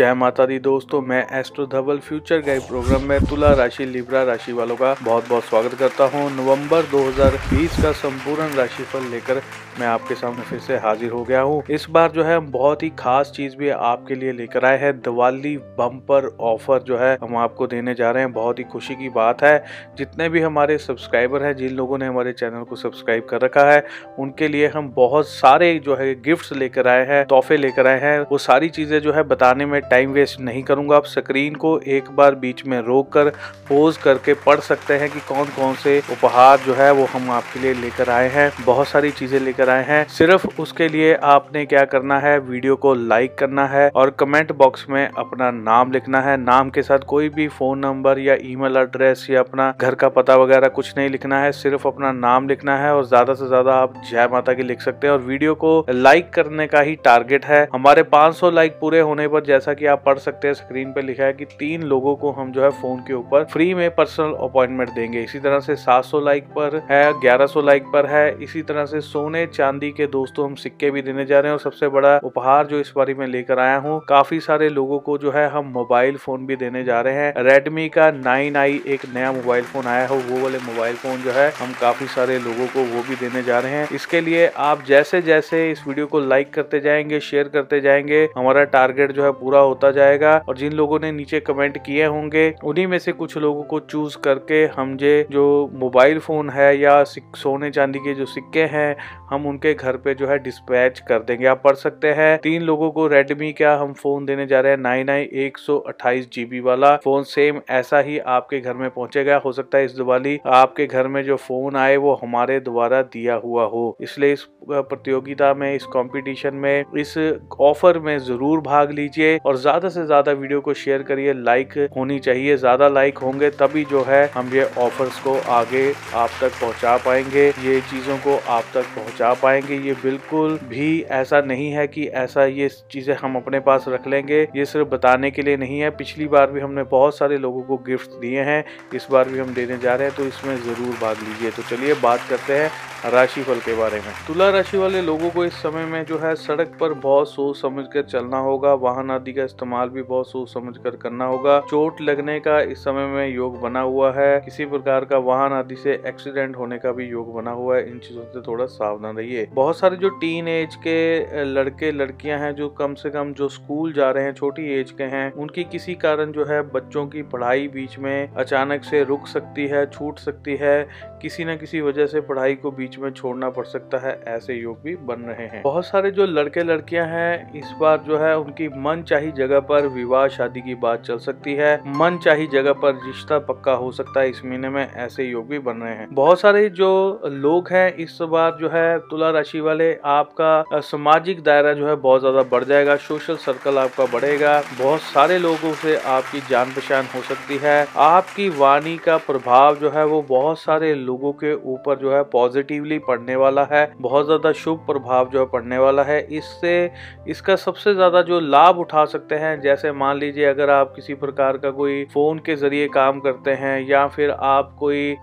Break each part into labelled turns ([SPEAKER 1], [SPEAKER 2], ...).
[SPEAKER 1] जय माता दी दोस्तों, मैं astro Dhaval future guide program में तुला राशि लिब्रा राशि वालों का बहुत बहुत स्वागत करता हूँ। नवंबर 2020 का संपूर्ण राशिफल लेकर मैं आपके सामने फिर से हाजिर हो गया हूँ। इस बार जो है हम बहुत ही खास चीज़ भी आपके लिए लेकर आए हैं। दिवाली बम्पर ऑफ़र जो है, हम आपको देने जा रहे हैं। बहुत ही खुशी की बात है। जितने भी हमारे सब्सक्राइबर हैं, जिन लोगों ने हमारे चैनल को सब्सक्राइब कर रखा है, उनके लिए हम बहुत सारे जो है गिफ्ट लेकर आए हैं, तोहफे लेकर आए हैं। वो सारी चीज़ें जो है, बताने में टाइम वेस्ट नहीं करूँगा। आप स्क्रीन को एक बार बीच में रोक कर पोज करके पढ़ सकते हैं कि कौन कौन से उपहार जो है वो हम आपके लिए लेकर आए हैं। बहुत सारी चीज़ें लेकर आए हैं। सिर्फ़ उसके लिए आपने क्या करना है? वीडियो को लाइक करना है और कमेंट बॉक्स में अपना नाम लिखना है। नाम के साथ कोई भी फ़ोन नंबर या ईमेल एड्रेस या अपना घर का पता वगैरह कुछ नहीं लिखना है। सिर्फ़ अपना नाम लिखना है और ज़्यादा से ज़्यादा आप जय माता की लिख सकते हैं और वीडियो को लाइक करने का ही टारगेट है। हमारे 500 लाइक पूरे होने पर जैसा कि आप पढ़ सकते हैं। स्क्रीन पे लिखा है कि तीन लोगों को हम जो है फ़ोन के ऊपर फ्री में पर्सनल अपॉइंटमेंट देंगे। इसी तरह से 700 लाइक पर है 1100 लाइक पर है। इसी तरह से सोने, चांदी के दोस्तों हम सिक्के भी देने जा रहे हैं और सबसे बड़ा उपहार जो इस बारी में लेकर आया हूँ, काफ़ी सारे लोगों को जो है हम मोबाइल फ़ोन भी देने जा रहे हैं। रेडमी का नाइन एक नया मोबाइल फ़ोन आया है, वो वाले मोबाइल फ़ोन जो है हम काफ़ी सारे लोगों को वो भी देने जा रहे हैं। इसके लिए आप जैसे जैसे इस वीडियो को लाइक करते जाएँगे, शेयर करते जाएँगे, हमारा टारगेट जो है पूरा होता जाएगा और जिन लोगों ने नीचे कमेंट किए होंगे, उन्हीं में से कुछ लोगों को चूज़ करके हम जे जो मोबाइल फ़ोन है या सोने चांदी के जो सिक्के हैं, हम उनके घर पे जो है डिस्पैच कर देंगे। आप पढ़ सकते हैं, तीन लोगों को रेडमी का हम फ़ोन देने जा रहे हैं नाइन आई एक सौ अट्ठाईस जीबी वाला फ़ोन सेम ऐसा ही आपके घर में पहुंचेगा। हो सकता है इस दिवाली आपके घर में जो फ़ोन आए, वो हमारे द्वारा दिया हुआ हो। इसलिए इस प्रतियोगिता में, इस कंपटीशन में, इस ऑफ़र में ज़रूर भाग लीजिए और ज़्यादा से ज़्यादा वीडियो को शेयर करिए लाइक होनी चाहिए। ज़्यादा लाइक होंगे तभी जो है हम ये ऑफर्स को आगे आप तक पहुँचा पाएँगे। ये चीज़ों को आप तक पहुँचा पाएँगे। ये बिल्कुल भी ऐसा नहीं है कि ऐसा ये चीज़ें हम अपने पास रख लेंगे। ये सिर्फ़ बताने के लिए नहीं है। पिछली बार भी हमने बहुत सारे लोगों को गिफ्ट दिए हैं। इस बार भी हम देने जा रहे हैं तो इसमें ज़रूर भाग लीजिए। तो चलिए बात करते हैं राशिफल के बारे में। तुला राशि वाले लोगों को इस समय में जो है सड़क पर बहुत सोच समझ कर चलना होगा। वाहन आदि का इस्तेमाल भी बहुत सोच समझ कर करना होगा। चोट लगने का इस समय में योग बना हुआ है। किसी प्रकार का वाहन आदि से एक्सीडेंट होने का भी योग बना हुआ है। इन चीज़ों से थोड़ा सावधान रहिए। बहुत सारे जो टीन एज के लड़के, लड़कियाँ हैं जो कम से कम जो स्कूल जा रहे हैं, छोटी एज के हैं, उनकी किसी कारण जो है बच्चों की पढ़ाई बीच में अचानक से रुक सकती है, छूट सकती है। किसी न किसी वजह से पढ़ाई को बीच में छोड़ना पड़ सकता है, ऐसे योग भी बन रहे हैं। बहुत सारे जो लड़के लड़कियाँ हैं, इस बार जो है उनकी मन चाही जगह पर विवाह, शादी की बात चल सकती है। मन चाही जगह पर रिश्ता पक्का हो सकता है। इस महीने में ऐसे योग भी बन रहे हैं। बहुत सारे जो लोग हैं इस बार जो है तुला राशि वाले, आपका सामाजिक दायरा जो है बहुत ज़्यादा बढ़ जाएगा। सोशल सर्कल आपका बढ़ेगा। बहुत सारे लोगों से आपकी जान पहचान हो सकती है। आपकी वाणी का प्रभाव जो है वो बहुत सारे लोगों के ऊपर जो है पॉजिटिवली पड़ने वाला है। बहुत ज़्यादा शुभ प्रभाव जो है पड़ने वाला है। इससे, इसका सबसे ज़्यादा जो लाभ उठा सकते हैं। जैसे मान लीजिए अगर आप किसी प्रकार का कोई फ़ोन के ज़रिए काम करते हैं या फिर आप कोई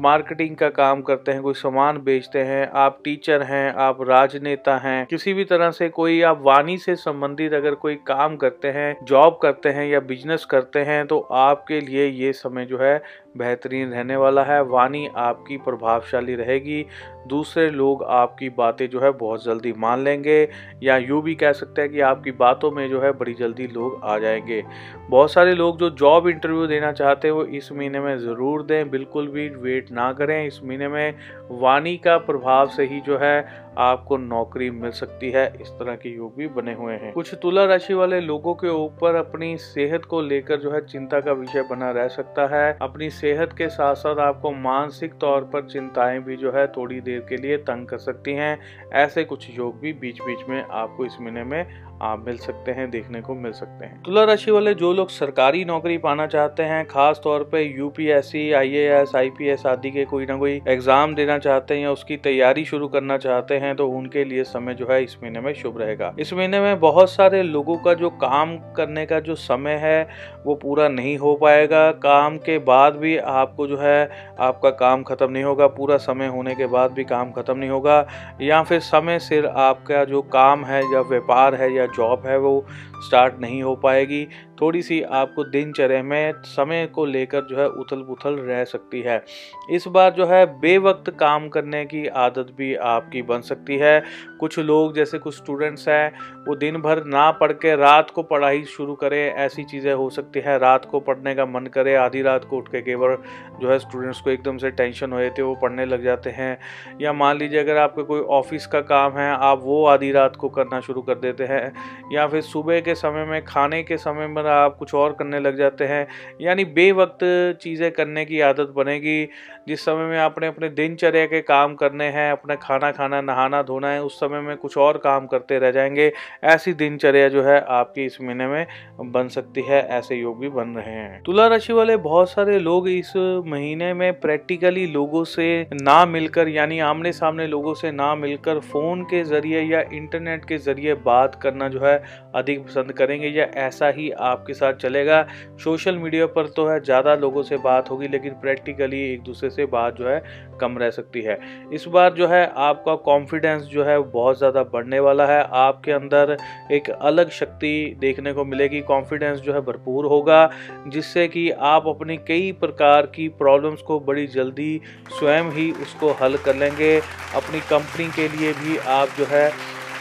[SPEAKER 1] मार्केटिंग का काम करते हैं, कोई सामान बेचते हैं, आप टीचर हैं, आप राजनेता हैं, किसी भी तरह से कोई आप वाणी से संबंधित अगर कोई काम करते हैं, जॉब करते हैं या बिज़नेस करते हैं तो आपके लिए ये समय जो है बेहतरीन रहने वाला है। वाणी आपकी प्रभावशाली रहेगी। दूसरे लोग आपकी बातें जो है बहुत जल्दी मान लेंगे या यूँ भी कह सकते हैं कि आपकी बातों में जो है बड़ी जल्दी लोग आ जाएँगे। बहुत सारे लोग जो जॉब इंटरव्यू देना चाहते हैं, वो इस महीने में ज़रूर दें। बिल्कुल भी वेट ना करें। इस महीने में वाणी का प्रभाव से ही जो है आपको नौकरी मिल सकती है। इस तरह के योग भी बने हुए हैं। कुछ तुला राशि वाले लोगों के ऊपर अपनी सेहत को लेकर जो है चिंता का विषय बना रह सकता है। अपनी सेहत के साथ साथ आपको मानसिक तौर पर चिंताएँ भी जो है थोड़ी देर के लिए तंग कर सकती हैं। ऐसे कुछ योग भी बीच बीच में आपको इस महीने में आप मिल सकते हैं, देखने को मिल सकते हैं। तुला राशि वाले जो लोग सरकारी नौकरी पाना चाहते हैं, खास तौर पे यूपीएससी आईएएस आईपीएस आदि के कोई ना कोई एग्ज़ाम देना चाहते हैं या उसकी तैयारी शुरू करना चाहते हैं तो उनके लिए समय जो है इस महीने में शुभ रहेगा। इस महीने में बहुत सारे लोगों का जो काम करने का जो समय है, वो पूरा नहीं हो पाएगा। काम के बाद भी आपको जो है, आपका काम खत्म नहीं होगा। पूरा समय होने के बाद भी काम खत्म नहीं होगा। या फिर समय सिर आपका जो काम है या व्यापार है या जॉब है वो स्टार्ट नहीं हो पाएगी। थोड़ी सी आपको दिनचर्या में समय को लेकर जो है उथल पुथल रह सकती है। इस बार जो है बेवक्त काम करने की आदत भी आपकी बन सकती है। कुछ लोग जैसे कुछ स्टूडेंट्स हैं, वो दिन भर ना पढ़ के रात को पढ़ाई शुरू करें, ऐसी चीज़ें हो सकती है। रात को पढ़ने का मन करे, आधी रात को उठ के केवल जो है स्टूडेंट्स को एकदम से टेंशन हो जाती है, वो पढ़ने लग जाते हैं। या मान लीजिए अगर आपके कोई ऑफ़िस का काम है, आप वो आधी रात को करना शुरू कर देते हैं। या फिर सुबह के समय में, खाने के समय में आप कुछ और करने लग जाते हैं। यानी बेवक्त चीज़ें करने की आदत बनेगी। जिस समय में आपने अपने दिनचर्या के काम करने हैं, अपना खाना खाना, नहाना धोना है, उस समय में कुछ और काम करते रह जाएँगे। ऐसी दिनचर्या जो है आपकी इस महीने में बन सकती है, ऐसे योग भी बन रहे हैं। तुला राशि वाले बहुत सारे लोग इस महीने में प्रैक्टिकली लोगों से ना मिलकर, यानी आमने सामने लोगों से ना मिलकर फ़ोन के ज़रिए या इंटरनेट के ज़रिए बात करना जो है अधिक पसंद करेंगे या ऐसा ही आपके साथ चलेगा। सोशल मीडिया पर तो है, ज़्यादा लोगों से बात होगी, लेकिन प्रैक्टिकली एक दूसरे से बात जो है कम रह सकती है। इस बार जो है, आपका कॉन्फिडेंस जो है बहुत ज़्यादा बढ़ने वाला है। आपके अंदर एक अलग शक्ति देखने को मिलेगी कॉन्फिडेंस जो है भरपूर होगा, जिससे कि आप अपनी कई प्रकार की प्रॉब्लम्स को बड़ी जल्दी स्वयं ही उसको हल कर लेंगे। अपनी कंपनी के लिए भी आप जो है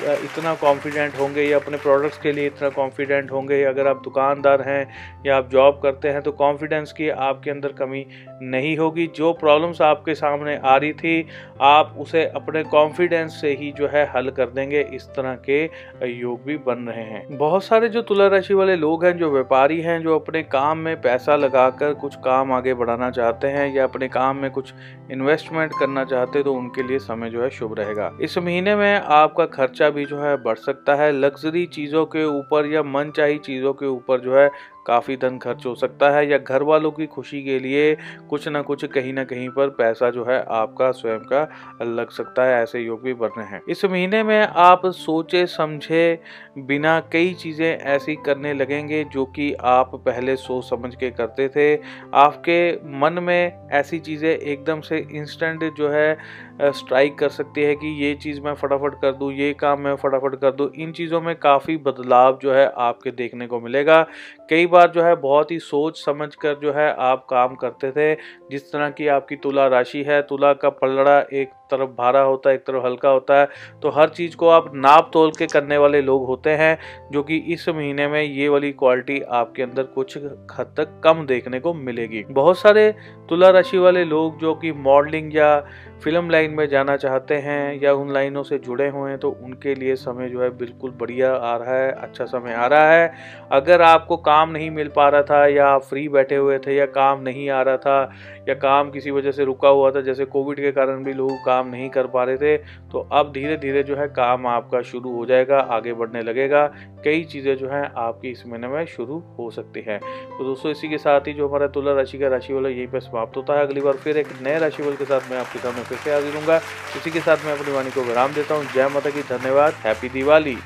[SPEAKER 1] इतना कॉन्फिडेंट होंगे या अपने प्रोडक्ट्स के लिए इतना कॉन्फिडेंट होंगे? अगर आप दुकानदार हैं या आप जॉब करते हैं तो कॉन्फिडेंस की आपके अंदर कमी नहीं होगी। जो प्रॉब्लम्स आपके सामने आ रही थी, आप उसे अपने कॉन्फिडेंस से ही जो है हल कर देंगे। इस तरह के योग भी बन रहे हैं। बहुत सारे जो तुला राशि वाले लोग हैं, जो व्यापारी हैं, जो अपने काम में पैसा लगाकर कुछ काम आगे बढ़ाना चाहते हैं या अपने काम में कुछ इन्वेस्टमेंट करना चाहते हैं तो उनके लिए समय जो है शुभ रहेगा। इस महीने में आपका खर्चा खर्चा भी जो है बढ़ सकता है। लग्जरी चीज़ों के ऊपर या मनचाही चीज़ों के ऊपर जो है काफ़ी धन खर्च हो सकता है या घर वालों की खुशी के लिए कुछ ना कुछ कहीं ना कहीं पर पैसा जो है आपका स्वयं का लग सकता है, ऐसे योग भी बन रहे हैं। इस महीने में आप सोचे समझे बिना कई चीज़ें ऐसी करने लगेंगे जो कि आप पहले सोच समझ के करते थे। आपके मन में ऐसी चीज़ें एकदम से इंस्टेंट जो है स्ट्राइक कर सकती है कि ये चीज़ मैं फटाफट कर दूँ, ये काम मैं फटाफट कर दूँ। इन चीज़ों में काफ़ी बदलाव जो है आपके देखने को मिलेगा। कई बार जो है बहुत ही सोच समझ कर जो है आप काम करते थे। जिस तरह की आपकी तुला राशि है, तुला का पलड़ा एक तरफ़ भारा होता है, एक तरफ़ हल्का होता है तो हर चीज़ को आप नाप तोल के करने वाले लोग होते हैं, जो कि इस महीने में ये वाली क्वालिटी आपके अंदर कुछ हद तक कम देखने को मिलेगी। बहुत सारे तुला राशि वाले लोग जो कि मॉडलिंग या फ़िल्म लाइन में जाना चाहते हैं या उन लाइनों से जुड़े हुए हैं तो उनके लिए समय जो है बिल्कुल बढ़िया आ रहा है अच्छा समय आ रहा है। अगर आपको काम नहीं मिल पा रहा था, या आप फ्री बैठे हुए थे, या काम नहीं आ रहा था, या काम किसी वजह से रुका हुआ था, जैसे कोविड के कारण भी लोग काम नहीं कर पा रहे थे तो अब धीरे धीरे जो है काम आपका शुरू हो जाएगा, आगे बढ़ने लगेगा। कई चीज़ें जो हैं आपकी इस महीने में शुरू हो सकती हैं। तो दोस्तों, इसी के साथ ही जो हमारा तुला राशि का राशि वाला यहीं पर समाप्त होता है। अगली बार फिर एक नए राशिफल के साथ मैं आपके सामने फिर से हाजिर हूँ इसी के साथ मैं अपनी वाणी को विराम देता हूँ। जय माता की धन्यवाद। हैप्पी दिवाली।